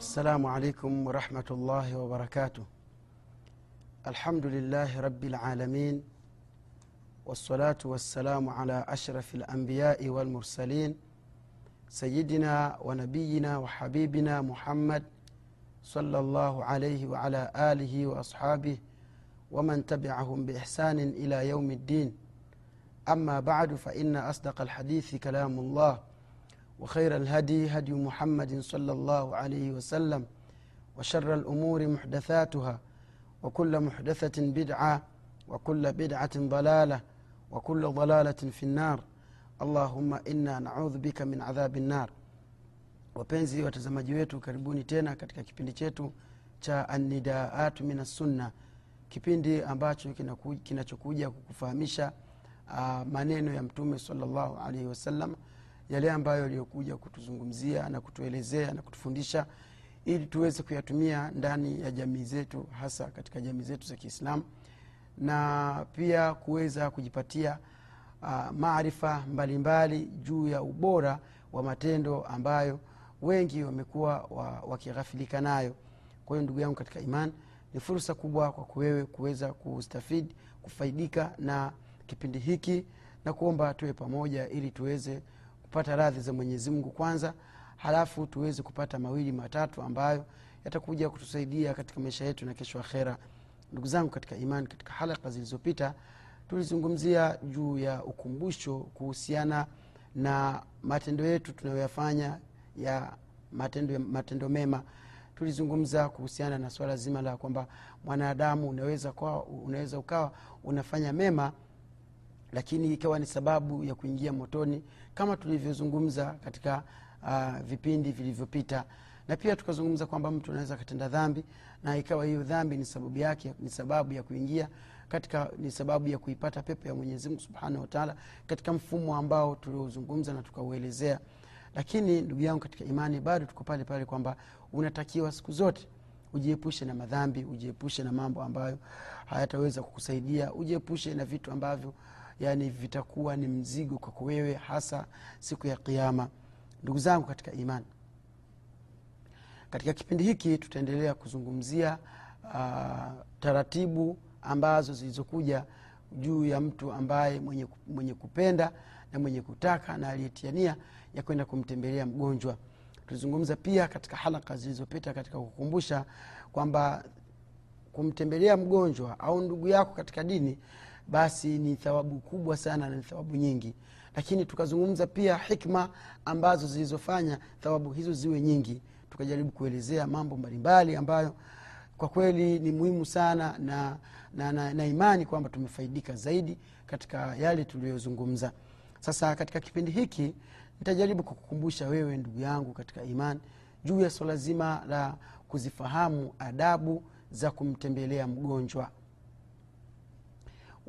السلام عليكم ورحمة الله وبركاته. الحمد لله رب العالمين والصلاة والسلام على أشرف الأنبياء والمرسلين سيدنا ونبينا وحبيبنا محمد صلى الله عليه وعلى آله وأصحابه ومن تبعهم بإحسان إلى يوم الدين. أما بعد فإن أصدق الحديث كلام الله. وخير الهدي هدي محمد صلى الله عليه وسلم وشر الأمور محدثاتها وكل محدثة بدعة وكل بدعة ضلالة وكل ضلالة في النار اللهم إنا naudhu bika min adhabi nnar wapenzi watazamaji wetu karibuni tena katika kipindi chetu cha anidaatu min assunna kipindi ambacho kinachokuja kukufahamisha uh, maneno ya mtume salllahu alaihi wasallam yale ambayo yaliyokuja kutuzungumzia na kutuelezea na kutufundisha ili tuweze kuyatumia ndani ya jamii zetu hasa katika jamii zetu za kiislamu na pia kuweza kujipatia uh, maarifa mbalimbali juu ya ubora wa matendo ambayo wengi wamekuwa wakighafilika nayo. Kwa hiyo ndugu yangu katika iman ni fursa kubwa kwako wewe kuweza kustafidi kufaidika na kipindi hiki na kuomba tuwe pamoja ili tuweze kupata radhi za mwenyezi mungu kwanza halafu tuweze kupata mawili matatu ambayo yatakuja kutusaidia katika maisha yetu na kesho akhera. Ndugu zangu katika imani katika halaka zilizopita tulizungumzia juu ya ukumbusho kuhusiana na matendo yetu tunayoyafanya ya matendo, matendo mema. Tulizungumza kuhusiana na swala zima la kwamba mwanadamu unaweza, kwa, unaweza ukawa unafanya mema lakini ikawa ni sababu ya kuingia motoni kama tulivyozungumza katika uh, vipindi vilivyopita. Na pia tukazungumza kwamba mtu anaweza akatenda dhambi na ikawa hiyo dhambi ni sababu yake ni sababu ya kuingia katika ni sababu ya kuipata pepo ya mwenyezimungu subhanahu wataala katika mfumo ambao tuliozungumza na tukauelezea. Lakini ndugu yangu katika imani bado tuko pale pale kwamba unatakiwa siku zote ujiepushe na madhambi ujiepushe na mambo ambayo hayataweza kukusaidia ujiepushe na vitu ambavyo yani vitakuwa ni mzigo kwako wewe hasa siku ya kiama ndugu zangu katika imani katika kipindi hiki tutaendelea kuzungumzia uh, taratibu ambazo zilizokuja juu ya mtu ambaye mwenye, mwenye kupenda na mwenye kutaka na aliyetiania ya kwenda kumtembelea mgonjwa. Tulizungumza pia katika halaka zilizopita katika kukumbusha kwamba kumtembelea mgonjwa au ndugu yako katika dini basi ni thawabu kubwa sana na ni thawabu nyingi. Lakini tukazungumza pia hikma ambazo zilizofanya thawabu hizo ziwe nyingi. Tukajaribu kuelezea mambo mbalimbali ambayo kwa kweli ni muhimu sana na, na, na, na imani kwamba tumefaidika zaidi katika yale tuliyozungumza. Sasa katika kipindi hiki nitajaribu kukukumbusha wewe ndugu yangu katika imani juu ya swala zima la kuzifahamu adabu za kumtembelea mgonjwa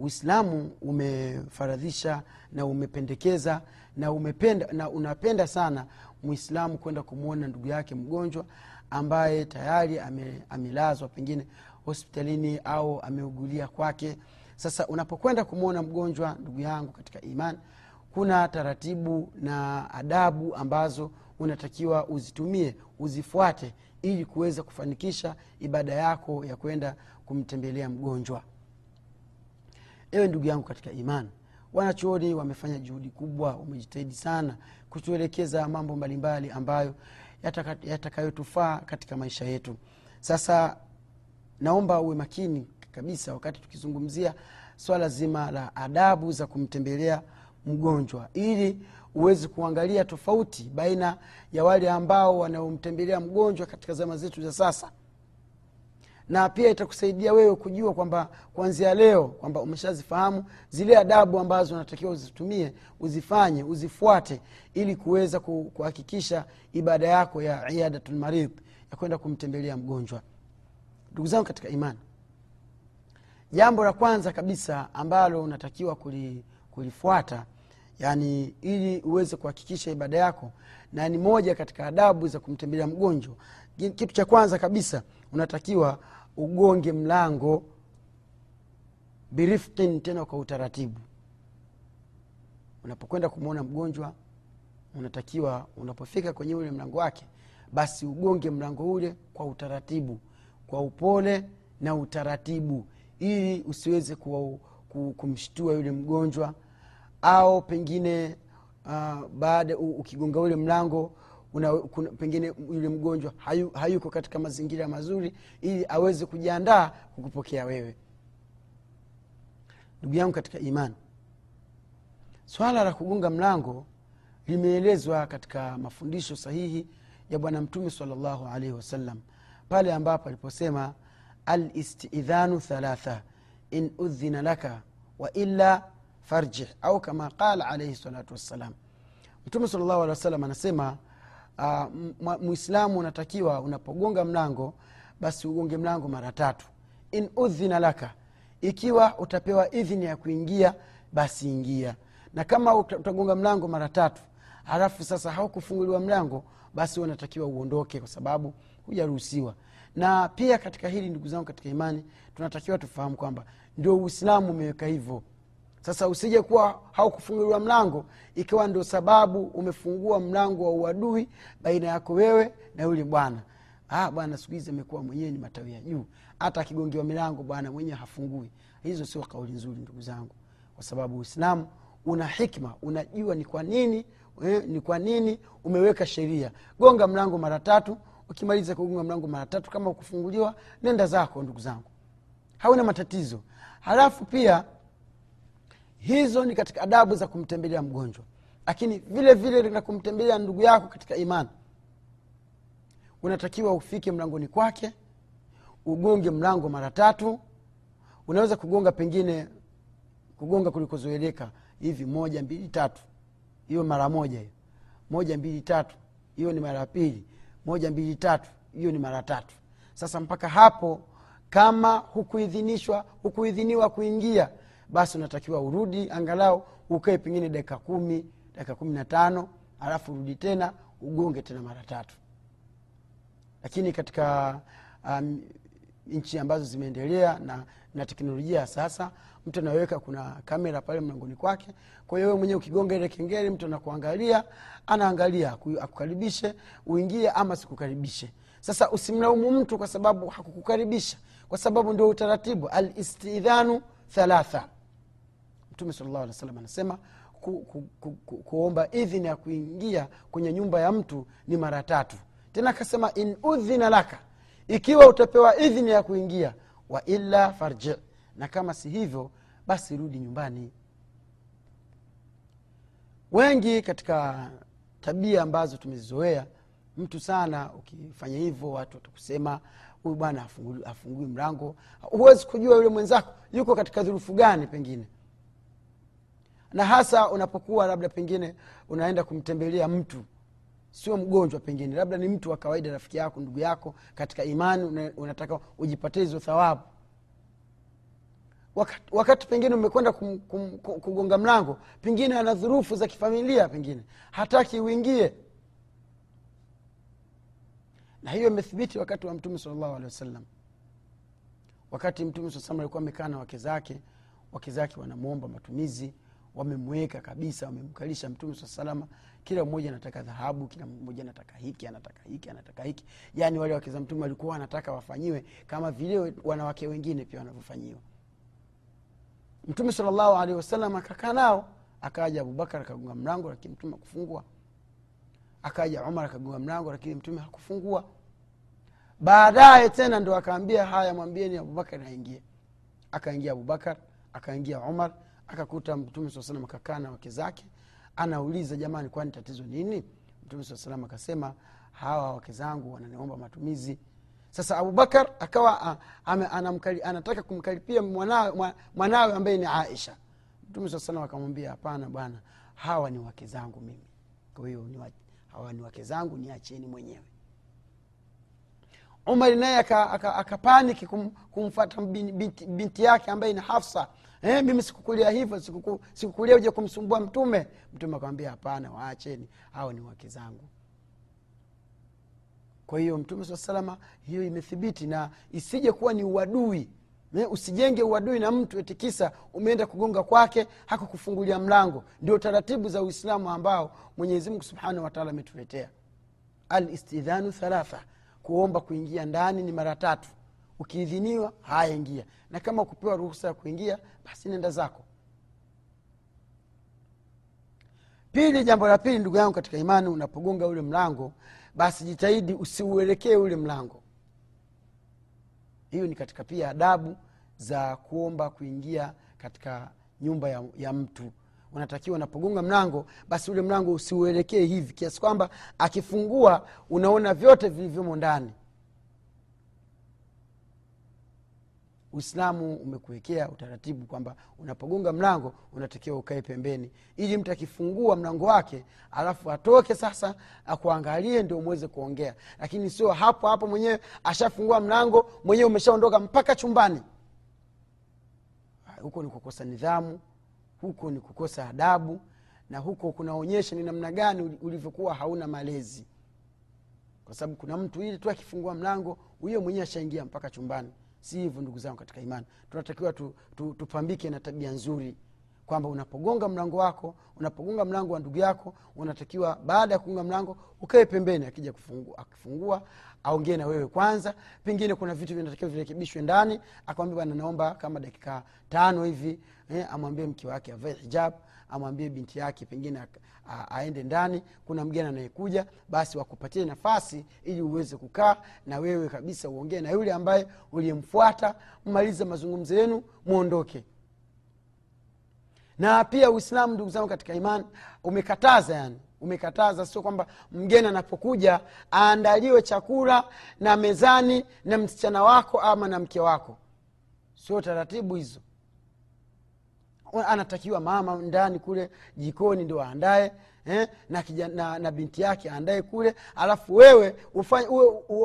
uislamu umefaradhisha na umependekeza na umependa na unapenda sana mwislamu kwenda kumwona ndugu yake mgonjwa ambaye tayari ame, amelazwa pengine hospitalini au ameugulia kwake. Sasa unapokwenda kumwona mgonjwa ndugu yangu katika iman kuna taratibu na adabu ambazo unatakiwa uzitumie uzifuate ili kuweza kufanikisha ibada yako ya kwenda kumtembelea mgonjwa ewe ndugu yangu katika iman wanachuoni wamefanya juhudi kubwa wamejitahidi sana kutuelekeza mambo mbalimbali ambayo yatakayotufaa yataka katika maisha yetu. Sasa naomba uwe makini kabisa wakati tukizungumzia swala zima la adabu za kumtembelea mgonjwa ili uweze kuangalia tofauti baina ya wale ambao wanaomtembelea mgonjwa katika zama zetu za sasa na pia itakusaidia wewe kujua kwamba kuanzia leo kwamba umeshazifahamu zile adabu ambazo unatakiwa uzitumie uzifanye uzifuate ili kuweza kuhakikisha ibada yako ya iyadatulmaridh ya kwenda kumtembelea mgonjwa. Ndugu zangu katika imani jambo la kwanza kabisa ambalo unatakiwa kulifuata yani ili uweze kuhakikisha ibada yako na ni moja katika adabu za kumtembelea mgonjwa. Kitu cha kwanza kabisa unatakiwa ugonge mlango birifkin tena kwa utaratibu. Unapokwenda kumwona mgonjwa unatakiwa unapofika kwenye ule mlango wake basi ugonge mlango ule kwa utaratibu kwa upole na utaratibu ili usiweze ku- kumshtua yule mgonjwa au pengine uh, baada ukigonga ule mlango una, kuna, pengine yule mgonjwa hayu, hayuko katika mazingira mazuri ili aweze kujiandaa kukupokea wewe. Ndugu yangu katika imani swala la kugonga mlango limeelezwa katika mafundisho sahihi ya bwana mtume salllahu alaihi wasallam pale ambapo aliposema alistidhanu thalatha in udhina laka wa illa farjih au kama qala alaihi salatu wassalam. Mtume salllahu alehi wasallam anasema uh, mwislamu unatakiwa unapogonga mlango basi ugonge mlango mara tatu. In udhina laka ikiwa utapewa idhini ya kuingia basi ingia. Na kama utagonga mlango mara tatu halafu sasa haukufunguliwa mlango basi unatakiwa uondoke kwa sababu hujaruhusiwa. Na pia katika hili ndugu zangu katika imani tunatakiwa tufahamu kwamba ndio uislamu umeweka hivyo sasa usije kuwa haukufunguliwa mlango ikiwa ndio sababu umefungua mlango wa uadui baina yako wewe na yule bwana. Ah, bwana siku hizi amekuwa mwenyewe ni matawi ya juu. Hata akigongewa milango bwana mwenyewe hafungui. Hizo sio kauli nzuri ndugu zangu kwa sababu uislamu una hikma unajua ni kwa nini eh, ni kwa nini umeweka sheria. Gonga mlango mara tatu ukimaliza kugonga mlango mara tatu kama ukufunguliwa nenda zako ndugu zangu. Hauna matatizo. Halafu pia hizo ni katika adabu za kumtembelea mgonjwa. Lakini vile vile na kumtembelea ndugu yako katika imani. Unatakiwa ufike mlangoni kwake ugonge mlango mara tatu. Unaweza kugonga pengine kugonga kulikozoeleka hivi moja mbili tatu. Hiyo mara moja hiyo. Moja mbili tatu. Hiyo ni mara ya pili. Moja mbili tatu. Hiyo ni mara tatu. Sasa mpaka hapo kama hukuidhinishwa hukuidhiniwa kuingia basi unatakiwa urudi angalau ukae pengine dakika kumi dakika kumi na tano alafu urudi tena ugonge tena mara tatu. Lakini katika um, nchi ambazo zimeendelea na na teknolojia sasa mtu anaweka kuna kamera pale mlangoni kwake. Kwa hiyo mwenyewe ukigonga ile kengele mtu anakuangalia anaangalia akukaribishe uingie ama sikukaribishe. Sasa usimlaumu mtu kwa sababu hakukukaribisha. Kwa sababu ndio utaratibu alistidhanu thalatha mtume salllahu alih wa anasema ku, ku, ku, ku, kuomba idhini ya kuingia kwenye nyumba ya mtu ni mara tatu. Tena akasema in udhina laka ikiwa utapewa idhini ya kuingia wa illa farji. Na kama si hivyo basi rudi nyumbani. Wengi katika tabia ambazo tumezizoea mtu sana ukifanya hivyo watu watakusema huyu bwana afungui mlango. Huwezi kujua yule mwenzako yuko katika dhurufu gani pengine na hasa unapokuwa labda pengine unaenda kumtembelea mtu. Sio mgonjwa pengine labda ni mtu wa kawaida rafiki yako ndugu yako katika imani unataka ujipatie hizo thawabu. Wakati, wakati pengine umekwenda kugonga mlango pengine ana dhurufu za kifamilia pengine hataki uingie. Na hiyo imethibiti wakati wa mtume salllahu alehi wasallam. Wakati mtume saa alikuwa amekaa na wake zake wake zake wanamwomba matumizi wamemweka kabisa wamemkalisha mtume saa salama. Kila mmoja anataka dhahabu kila mmoja anataka hiki anataka hiki anataka hiki. Yaani wale wake mtume walikuwa wanataka wafanyiwe kama vile wanawake wengine pia wanavyofanyiwa. Mtume salllahu alehi wasallam akakaa nao akaja abubakar akagonga mlango lakini mtume akufungua akaja umar akagonga mlango lakini mtume hakufungua. Baadaye tena ndo akaambia haya mwambieni abubakar aingie. Akaingia abubakar akaingia umar akakuta mtume saa salam akakaa na wake zake. Anauliza jamani kwani tatizo nini? Mtume saa salam akasema hawa wake zangu wananiomba matumizi. Sasa abubakar akawa anataka kumkaripia mwanawe, mwanawe ambaye ni aisha. Mtume saa salam akamwambia hapana bwana hawa ni wake zangu mimi. Kwa hiyo hawa ni wake zangu niacheni mwenyewe umari naye akapaniki aka, aka kumfata binti, binti yake ambaye ni hafsa. Eh, mimi sikukulia hivyo sikuku- sikukulia uje kumsumbua mtume. Mtume akamwambia hapana waacheni. Hao ni wake zangu. Kwa hiyo mtume saa salama hiyo imethibiti na isije kuwa ni uadui. Eh, usijenge uadui na mtu etikisa umeenda kugonga kwake hakukufungulia mlango. Ndio taratibu za uislamu ambao mwenyezimungu subhanahu wataala ametuletea. Alistidhanu thalatha kuomba kuingia ndani ni mara tatu. Ukiidhiniwa haya ingia. Na kama kupewa ruhusa ya kuingia basi nenda zako. Pili jambo la pili ndugu yangu katika imani unapogonga ule mlango basi jitahidi usiuelekee ule mlango. Hiyo ni katika pia adabu za kuomba kuingia katika nyumba ya, ya mtu unatakiwa unapogonga mlango basi ule mlango usiuelekee hivi kiasi kwamba akifungua unaona vyote vilivyomo ndani. Uislamu umekuwekea utaratibu kwamba unapogonga mlango unatakiwa ukae pembeni. Ili mtu akifungua mlango wake alafu atoke sasa akuangalie ndio mweze kuongea. Lakini sio hapo hapo mwenyewe ashafungua mlango mwenyewe umeshaondoka mpaka chumbani. Huko ni kukosa nidhamu huko ni kukosa adabu na huko kunaonyesha ni namna gani ulivyokuwa hauna malezi. Kwa sababu kuna mtu ili tu akifungua mlango huyo mwenyewe ashaingia mpaka chumbani. Si hivyo ndugu zangu katika imani. Tunatakiwa tu, tu, tupambike na tabia nzuri kwamba unapogonga mlango wako unapogonga mlango wa ndugu yako unatakiwa baada ya kugonga mlango ukae pembeni akija akifungua aongee na wewe kwanza. Pengine kuna vitu vinatakiwa virekebishwe ndani akamwambia bana naomba kama dakika tano hivi eh, amwambie mke wake avae hijab amwambie binti yake pengine aende ndani. Kuna mgeni anayekuja basi wakupatie nafasi ili uweze kukaa na wewe kabisa uongee na yule ambaye uliyemfuata. Mmalize mazungumzo yenu mwondoke na pia uislamu ndugu zangu katika imani umekataza yani umekataza sio kwamba mgeni anapokuja aandaliwe chakula na mezani na msichana wako ama na mke wako. Sio taratibu hizo. Anatakiwa mama ndani kule jikoni ndo aandae eh, na, na, na binti yake aandae kule alafu wewe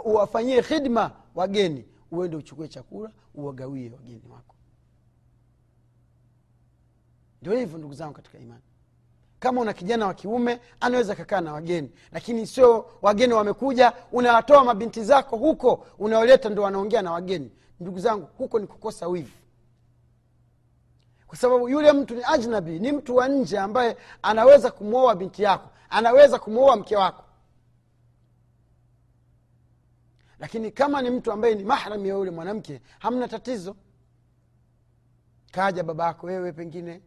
uwafanyie khidma wageni. Uende uchukue chakula uwagawie wageni wako ndio hivyo ndugu zangu katika imani. Kama una kijana wa kiume anaweza kakaa na wageni. Lakini sio wageni wamekuja unawatoa mabinti zako huko unaoleta ndo wanaongea na wageni. Ndugu zangu huko ni kukosa wivu. Kwa sababu yule mtu ni ajnabi ni mtu wa nje ambaye anaweza kumwoa binti yako anaweza kumwoa mke wako. Lakini kama ni mtu ambaye ni mahram ya yule mwanamke hamna tatizo. Kaja baba yako wewe pengine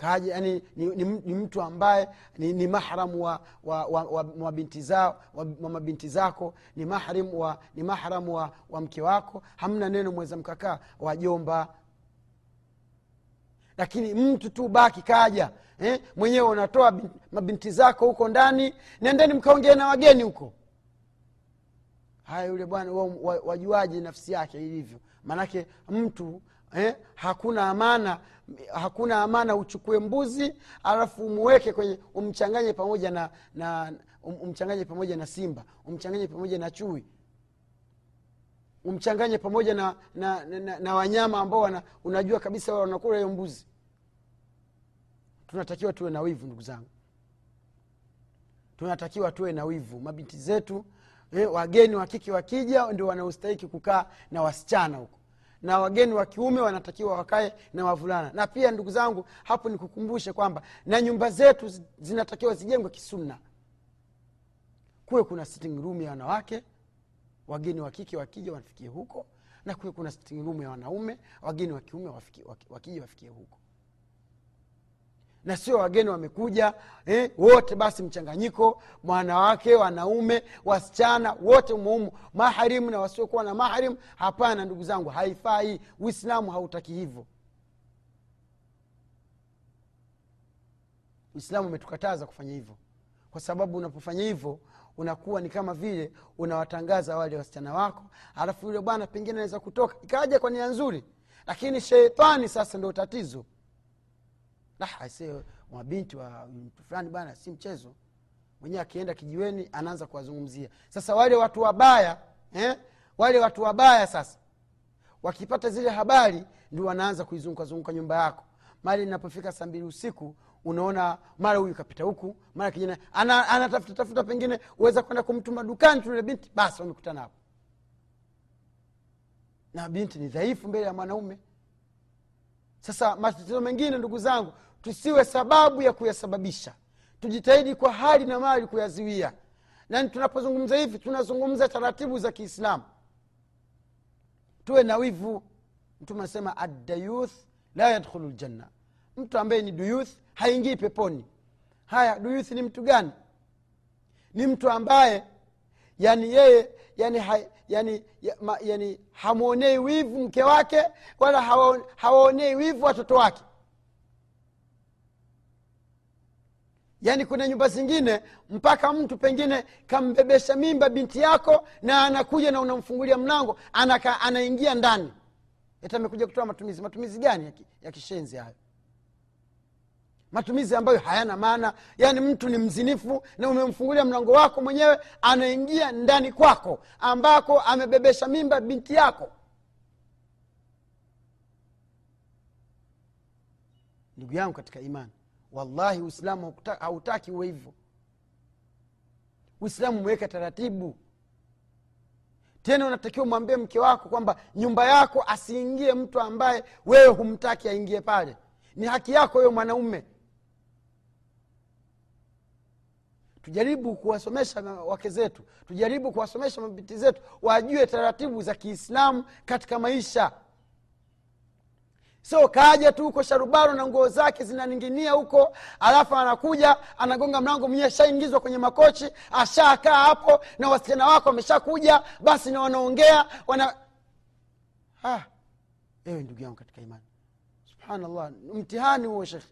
kaja yani ni, ni, ni mtu ambaye ni, ni mahramu wa, wa, wa, wa, wa binti wa, wa mabinti zako ni mahramu wa, ni mahramu wa, wa mke wako. Hamna neno mweza mkakaa wajomba lakini mtu tu baki kaja eh, mwenyewe unatoa mabinti zako huko ndani nendeni mkaongee na wageni huko. Haya yule bwana wajuaji nafsi yake ilivyo? Maanake mtu eh, hakuna amana hakuna amana uchukue mbuzi alafu umuweke kwenye umchanganye pamoja na, na um, umchanganye pamoja na simba umchanganye pamoja na chui. Umchanganye pamoja na, na, na, na, na wanyama ambao unajua kabisa wanakula hiyo mbuzi. Tunatakiwa tuwe na wivu ndugu zangu. Tunatakiwa tuwe na wivu. Mabinti zetu eh, wageni wakiki wakija ndio wanaostahiki kukaa na wasichana huko na wageni wa kiume wanatakiwa wakae na wavulana. Na pia ndugu zangu hapo nikukumbushe kwamba na nyumba zetu zinatakiwa zijengwe kisunna. Kuwe kuna sitting room ya wanawake wageni wa kike wakija wafikie huko na kuwe kuna sitting room ya wanaume wageni wa kiume wakija wafikie huko na sio wageni wamekuja eh, wote basi mchanganyiko wanawake wanaume wasichana wote umoumu maharimu na wasiokuwa na maharimu hapana ndugu zangu haifai. Uislamu hautaki hivyo. Uislamu umetukataza kufanya hivyo. Kwa sababu unapofanya hivyo unakuwa ni kama vile unawatangaza wale wasichana wako alafu yule bwana pengine anaweza kutoka ikaja kwa nia nzuri. Lakini sheitani sasa ndo tatizo ase mabinti wa mtu fulani bwana si mchezo. Mwenyewe akienda kijiweni anaanza kuwazungumzia. Sasa wale watu wabaya eh? wale watu wabaya sasa wakipata zile habari ndio wanaanza kuizungukazunguka nyumba yako. Mali inapofika saa mbili usiku unaona mara huyu kapita huku mara kijana anatafuta tafuta pengine uweza kwenda kumtuma dukani tule binti basi wamekutana hapo. Na binti ni dhaifu mbele ya mwanaume. Sasa matatizo mengine ndugu zangu tusiwe sababu ya kuyasababisha. Tujitahidi kwa hali na mali kuyaziwia na tunapozungumza hivi tunazungumza taratibu za kiislamu. Tuwe na wivu. Mtume anasema addayuth la yadkhulu ljanna mtu ambaye ni duyuth haingii peponi. Haya duyuth ni mtu gani? Ni mtu ambaye yani yeye yani, ha, yani, ya, yani hamwonei wivu mke wake wala hawaonei wivu watoto wake yaani kuna nyumba zingine mpaka mtu pengine kambebesha mimba binti yako na anakuja na unamfungulia mlango anaka, anaingia ndani. Eti amekuja kutoa matumizi. Matumizi gani ya, ki, ya kishenzi hayo? Matumizi ambayo hayana maana. Yaani mtu ni mzinifu na umemfungulia mlango wako mwenyewe anaingia ndani kwako ambako amebebesha mimba binti yako. Ndugu yangu katika imani wallahi uislamu hautaki uwe hivyo. Uislamu umeweka taratibu. Tena unatakiwa mwambie mke wako kwamba nyumba yako asiingie mtu ambaye wewe humtaki aingie pale. Ni haki yako wewe mwanaume. Tujaribu kuwasomesha wake zetu. Tujaribu kuwasomesha mabinti zetu wajue taratibu za kiislamu katika maisha sio kaja tu huko sharubaro na nguo zake zinaninginia huko alafu anakuja anagonga mlango mwenyewe ashaingizwa kwenye makochi ashakaa hapo na wasichana wako wameshakuja basi na wanaongea wana ha, ewe ndugu yangu katika imani. Subhanallah mtihani huo shekhe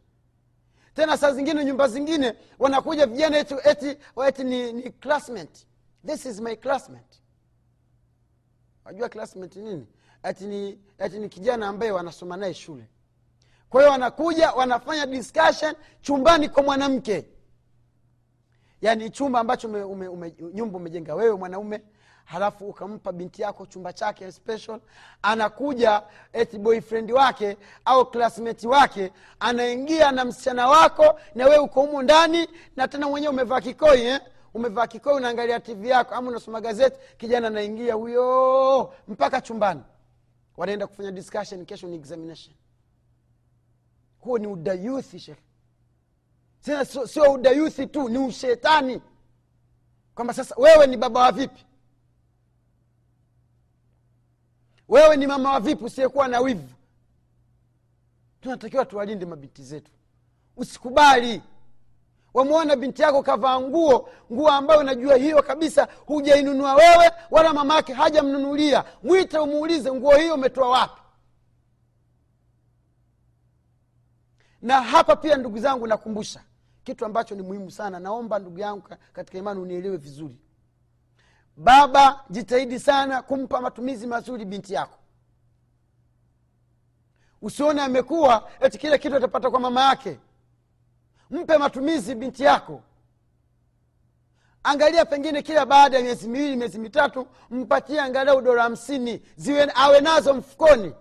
tena saa zingine nyumba zingine wanakuja vijana eti, eti, eti ni, ni classmate. This is my classmate. Wajua classmate nini ati ni, kijana ambaye wanasoma naye shule. Kwa hiyo wanakuja wanafanya discussion chumbani kwa mwanamke. Yaani chumba ambacho ume, ume, ume, nyumba umejenga wewe mwanaume halafu ukampa binti yako chumba chake special anakuja eti boyfriend wake au classmate wake anaingia na msichana wako na wewe uko humo ndani na tena mwenyewe umevaa kikoi eh? umevaa kikoi unaangalia tv yako ama unasoma gazeti kijana anaingia huyo mpaka chumbani wanaenda kufanya discussion kesho ni examination. Huo ni udayuthi shekhe tena sio so udayuthi tu ni ushetani. Kwamba sasa wewe ni baba wa vipi? Wewe ni mama wa vipi usiyekuwa na wivu? Tunatakiwa tuwalinde mabinti zetu. Usikubali wamwona binti yako kavaa nguo nguo ambayo unajua hiyo kabisa hujainunua wewe wala mama yake hajamnunulia. Mwite umuulize nguo hiyo umetoa wapi? Na hapa pia ndugu zangu nakumbusha kitu ambacho ni muhimu sana. Naomba ndugu yangu katika imani unielewe vizuri. Baba jitahidi sana kumpa matumizi mazuri binti yako. Usione amekuwa eti kile kitu atapata kwa mama yake mpe matumizi binti yako. Angalia pengine kila baada ya miezi miwili miezi mitatu mpatie angalau dola hamsini ziwe awe nazo mfukoni.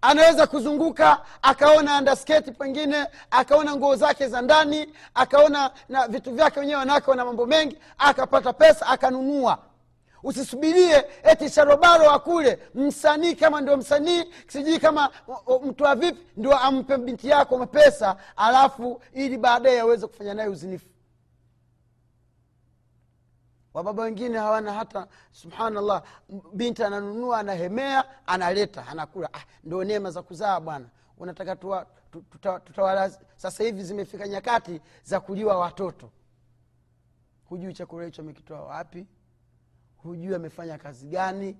Anaweza kuzunguka akaona andasketi pengine akaona nguo zake za ndani akaona na vitu vyake wenyewe wanawake wana mambo mengi akapata pesa akanunua usisubirie eti sharobaro akule msanii kama ndio msanii sijui kama mtoa vipi ndio ampe binti yako mapesa alafu ili baadaye aweze kufanya naye uzinifu. Wababa wengine hawana hata subhanallah binti ananunua anahemea analeta anakula. Ah, ndo neema za kuzaa bwana. Unataka tuwa, tuta- tutawala sasa hivi zimefika nyakati za kuliwa watoto. Hujui chakula hicho amekitoa wapi hujui amefanya kazi gani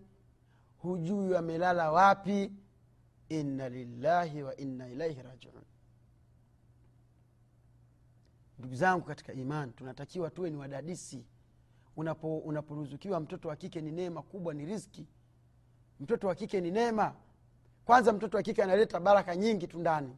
hujui amelala wapi. Inna lillahi wa inna ilaihi rajiun. Ndugu zangu katika imani tunatakiwa tuwe ni wadadisi. Unapo unaporuzukiwa mtoto wa kike ni neema kubwa ni riski mtoto wa kike ni neema. Kwanza mtoto wa kike analeta baraka nyingi tu ndani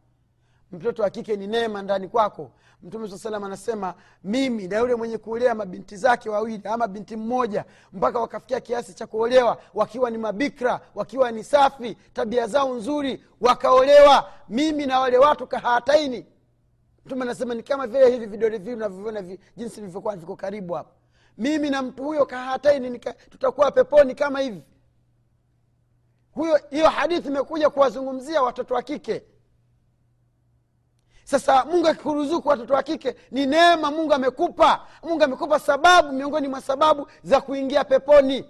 mtoto wa kike ni neema ndani kwako. Mtume saa salam anasema mimi na yule mwenye kuolea mabinti zake wawili ama binti mmoja mpaka wakafikia kiasi cha kuolewa wakiwa ni mabikra wakiwa ni safi tabia zao nzuri wakaolewa. Mimi na wale watu kahataini. Mtume anasema ni kama vile hivi vidole vii unavyoviona jinsi vilivyokuwa viko karibu hapa. Mimi na mtu huyo kahataini tutakuwa peponi kama hivi. Huyo hiyo hadithi imekuja kuwazungumzia watoto wa kike sasa mungu akikuruzuku watoto wa kike ni neema mungu amekupa. Mungu amekupa sababu miongoni mwa sababu za kuingia peponi.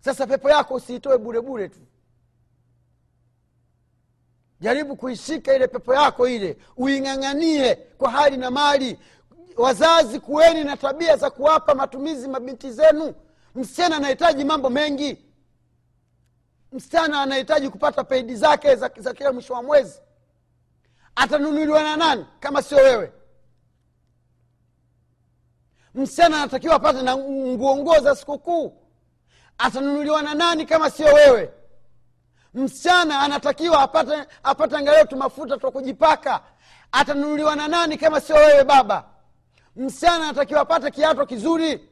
Sasa pepo yako usiitoe bure bure tu. Jaribu kuishika ile pepo yako ile uing'ang'anie kwa hali na mali. Wazazi kuweni na tabia za kuwapa matumizi mabinti zenu. Msichana anahitaji mambo mengi. Msichana anahitaji kupata peidi zake za, za kila mwisho wa mwezi atanunuliwa na nani? Kama sio wewe. Msichana anatakiwa apate na nguo nguo za sikukuu. Atanunuliwa na nani kama sio wewe? Msichana anatakiwa apate apate angalau tumafuta twa kujipaka. Atanunuliwa na nani kama sio wewe baba? Msichana anatakiwa apate kiato kizuri.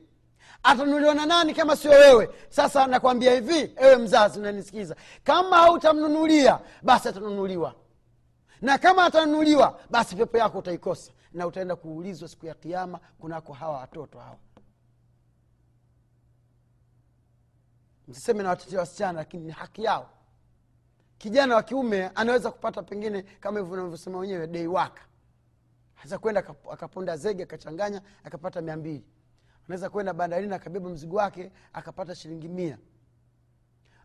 Atanunuliwa na nani kama sio wewe? Sasa nakwambia hivi ewe mzazi unanisikiza. Kama hautamnunulia basi atanunuliwa na kama atanunuliwa basi pepo yako utaikosa. Na utaenda kuulizwa siku ya kiama kunako hawa watoto hawa. Msiseme na watetea wasichana lakini ni haki yao. Kijana wa kiume anaweza kupata pengine kama hivyo unavyosema wenyewe dei waka aweza kwenda akaponda zege akachanganya akapata mia mbili. Anaweza kwenda bandarini akabeba mzigo wake akapata shilingi mia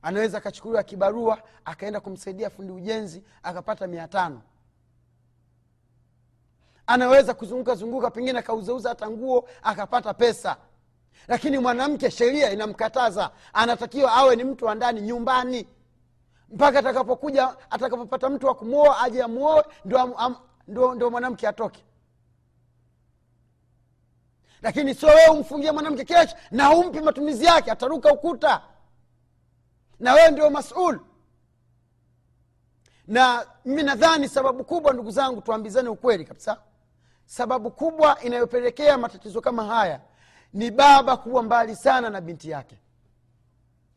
anaweza akachukuliwa kibarua akaenda kumsaidia fundi ujenzi akapata mia tano. Anaweza kuzunguka zunguka pengine akauzauza hata nguo akapata pesa. Lakini mwanamke sheria inamkataza. Anatakiwa awe ni mtu wa ndani nyumbani. Mpaka atakapokuja atakapopata mtu wa kumwoa aje amwoe ndo, ndo, ndo mwanamke atoke. Lakini sio wewe umfungie mwanamke kesh na umpi matumizi yake ataruka ukuta na wewe ndio masul. Na mi nadhani sababu kubwa ndugu zangu tuambizane ukweli kabisa. Sababu kubwa inayopelekea matatizo kama haya ni baba kuwa mbali sana na binti yake.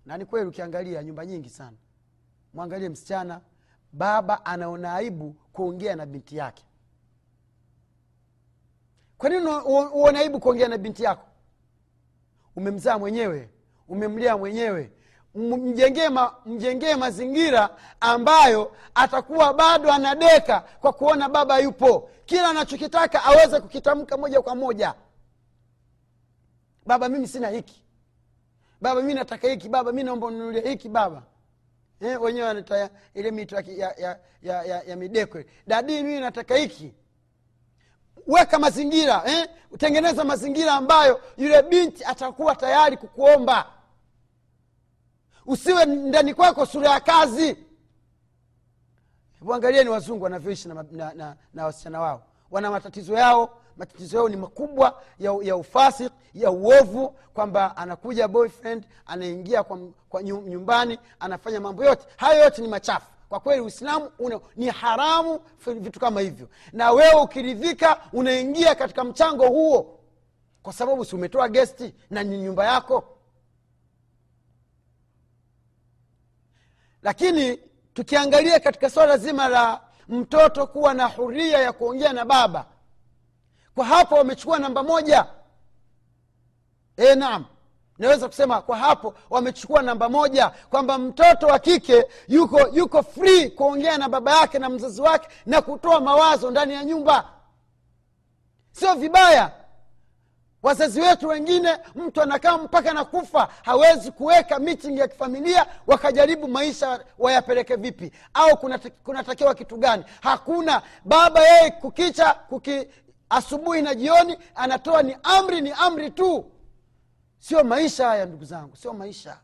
Na ni kweli ukiangalia nyumba nyingi sana. Mwangalie msichana baba anaona aibu kuongea na binti yake. Kwa nini uone aibu kuongea na binti yako? Umemzaa mwenyewe umemlea mwenyewe mjengee ma, mjengee mazingira ambayo atakuwa bado anadeka kwa kuona baba yupo. Kila anachokitaka aweze kukitamka moja kwa moja. Baba mimi sina hiki. Baba mi nataka hiki. Baba mi naomba ununulia hiki baba. Eh, wenyewe wanata ile mito ya, ya, ya, ya, ya midekwe. Dadii mimi nataka hiki. Weka mazingira eh? utengeneza mazingira ambayo yule binti atakuwa tayari kukuomba usiwe ndani kwako sura ya kazi. Angalieni wazungu wanavyoishi na, na, na, na wasichana wao. Wana matatizo yao matatizo yao ni makubwa ya, ya ufasik ya uovu kwamba anakuja boyfriend anaingia kwa, kwa nyumbani anafanya mambo yote. Hayo yote ni machafu. Kwa kweli uislamu una, ni haramu vitu kama hivyo. Na wewe ukiridhika unaingia katika mchango huo. Kwa sababu si umetoa gesti na ni nyumba yako lakini tukiangalia katika swala zima la mtoto kuwa na huria ya kuongea na baba kwa hapo wamechukua namba moja. E, naam. Naweza kusema kwa hapo wamechukua namba moja kwamba mtoto wa kike yuko yuko free kuongea na baba yake na mzazi wake na kutoa mawazo ndani ya nyumba. Sio vibaya wazazi wetu wengine mtu anakaa mpaka na kufa hawezi kuweka miting ya kifamilia wakajaribu maisha wayapeleke vipi? Au kunatakiwa kuna kitu gani? Hakuna. Baba yeye kukicha kuki, asubuhi na jioni anatoa ni amri ni amri tu. Sio maisha haya ndugu zangu sio maisha.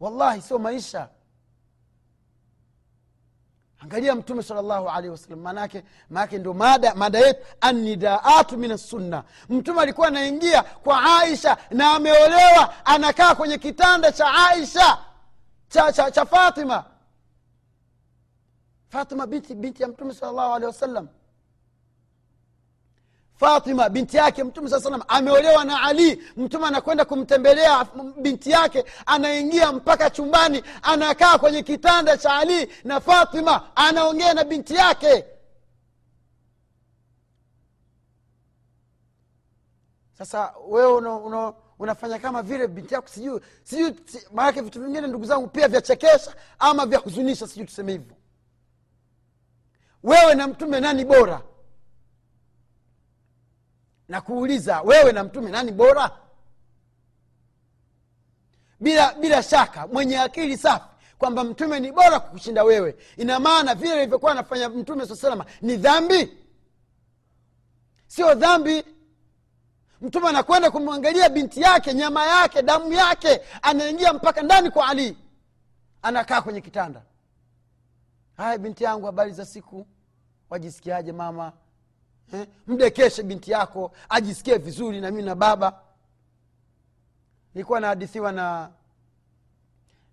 Wallahi sio maisha angalia mtume salllahu alehi wasallam manake maanake ndio mada mada yetu annidaatu min assunna mtume alikuwa anaingia kwa aisha na ameolewa anakaa kwenye kitanda cha aisha cha, cha, cha fatima. Fatima binti binti ya mtume salllahu alehi wasallam fatima binti yake mtume saa salam ameolewa na ali. Mtume anakwenda kumtembelea binti yake anaingia mpaka chumbani anakaa kwenye kitanda cha ali na fatima anaongea na binti yake. Sasa wewe una, una, unafanya kama vile binti yako sijui sijui maanake vitu vingine ndugu zangu pia vyachekesha ama vyahuzunisha sijui tuseme hivyo. Wewe na mtume nani bora na kuuliza wewe na mtume nani bora? Bila bila shaka mwenye akili safi kwamba mtume ni bora kukushinda wewe. Ina maana vile ilivyokuwa anafanya mtume saa salama ni dhambi. Sio dhambi. Mtume anakwenda kumwangalia binti yake nyama yake damu yake anaingia mpaka ndani kwa ali. Anakaa kwenye kitanda. Haya binti yangu habari za siku? Wajisikiaje mama eh? mdekeshe binti yako ajisikie vizuri na mi na baba nilikuwa nahadithiwa na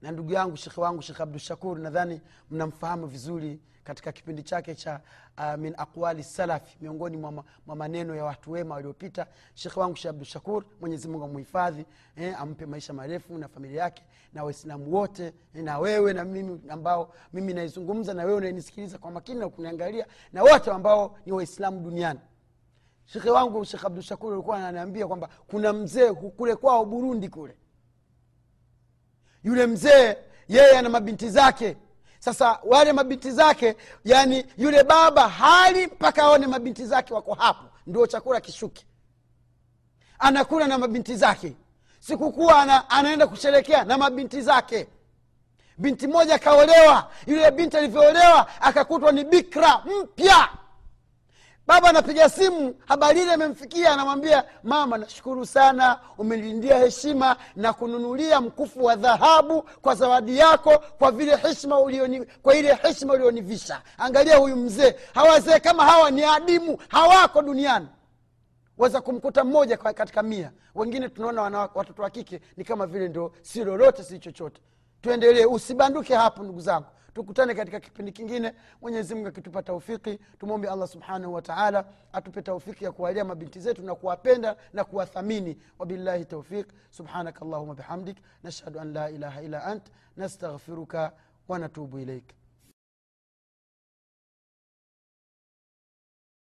na ndugu yangu shekhe wangu shekh abdushakur nadhani mnamfahamu vizuri katika kipindi chake cha uh, min aqwali salafi miongoni mwa maneno ya watu wema waliopita. Shekhe wangu shekh abdushakur mwenyezimungu amuhifadhi eh, ampe maisha marefu na familia yake na waislamu wote eh, na wewe na mimi ambao mimi naizungumza na wewe unanisikiliza kwa makini na kuniangalia na wote ambao ni waislamu duniani. Shekhe wangu shekh abdushakur alikuwa ananiambia kwamba kuna mzee kule kwao burundi kule yule mzee yeye ana mabinti zake. Sasa wale mabinti zake yani yule baba hali mpaka aone mabinti zake wako hapo. Ndio chakula kishuki. Anakula na mabinti zake. Sikukuwa ana, anaenda kusherekea na mabinti zake. Binti moja akaolewa yule binti alivyoolewa akakutwa ni bikra mpya baba anapiga simu habari ile imemfikia anamwambia mama nashukuru sana umenilindia heshima na kununulia mkufu wa dhahabu kwa zawadi yako kwa vile heshima ulioni, kwa ile heshima ulionivisha angalia huyu mzee. Hawazee kama hawa ni adimu hawako duniani. Weza kumkuta mmoja katika mia. Wengine tunaona watoto wa kike ni kama vile ndo si lolote si chochote. Tuendelee usibanduke hapo ndugu zangu tukutane katika kipindi kingine. Mwenyezi mungu akitupa taufiki. Tumwombe allah subhanahu wataala atupe taufiki ya kuwalia mabinti zetu na kuwapenda na kuwathamini. Wabillahi taufiq subhanaka allahuma bihamdik. Nashhadu an la ilaha illa ant. Nastaghfiruka wanatubu ilaik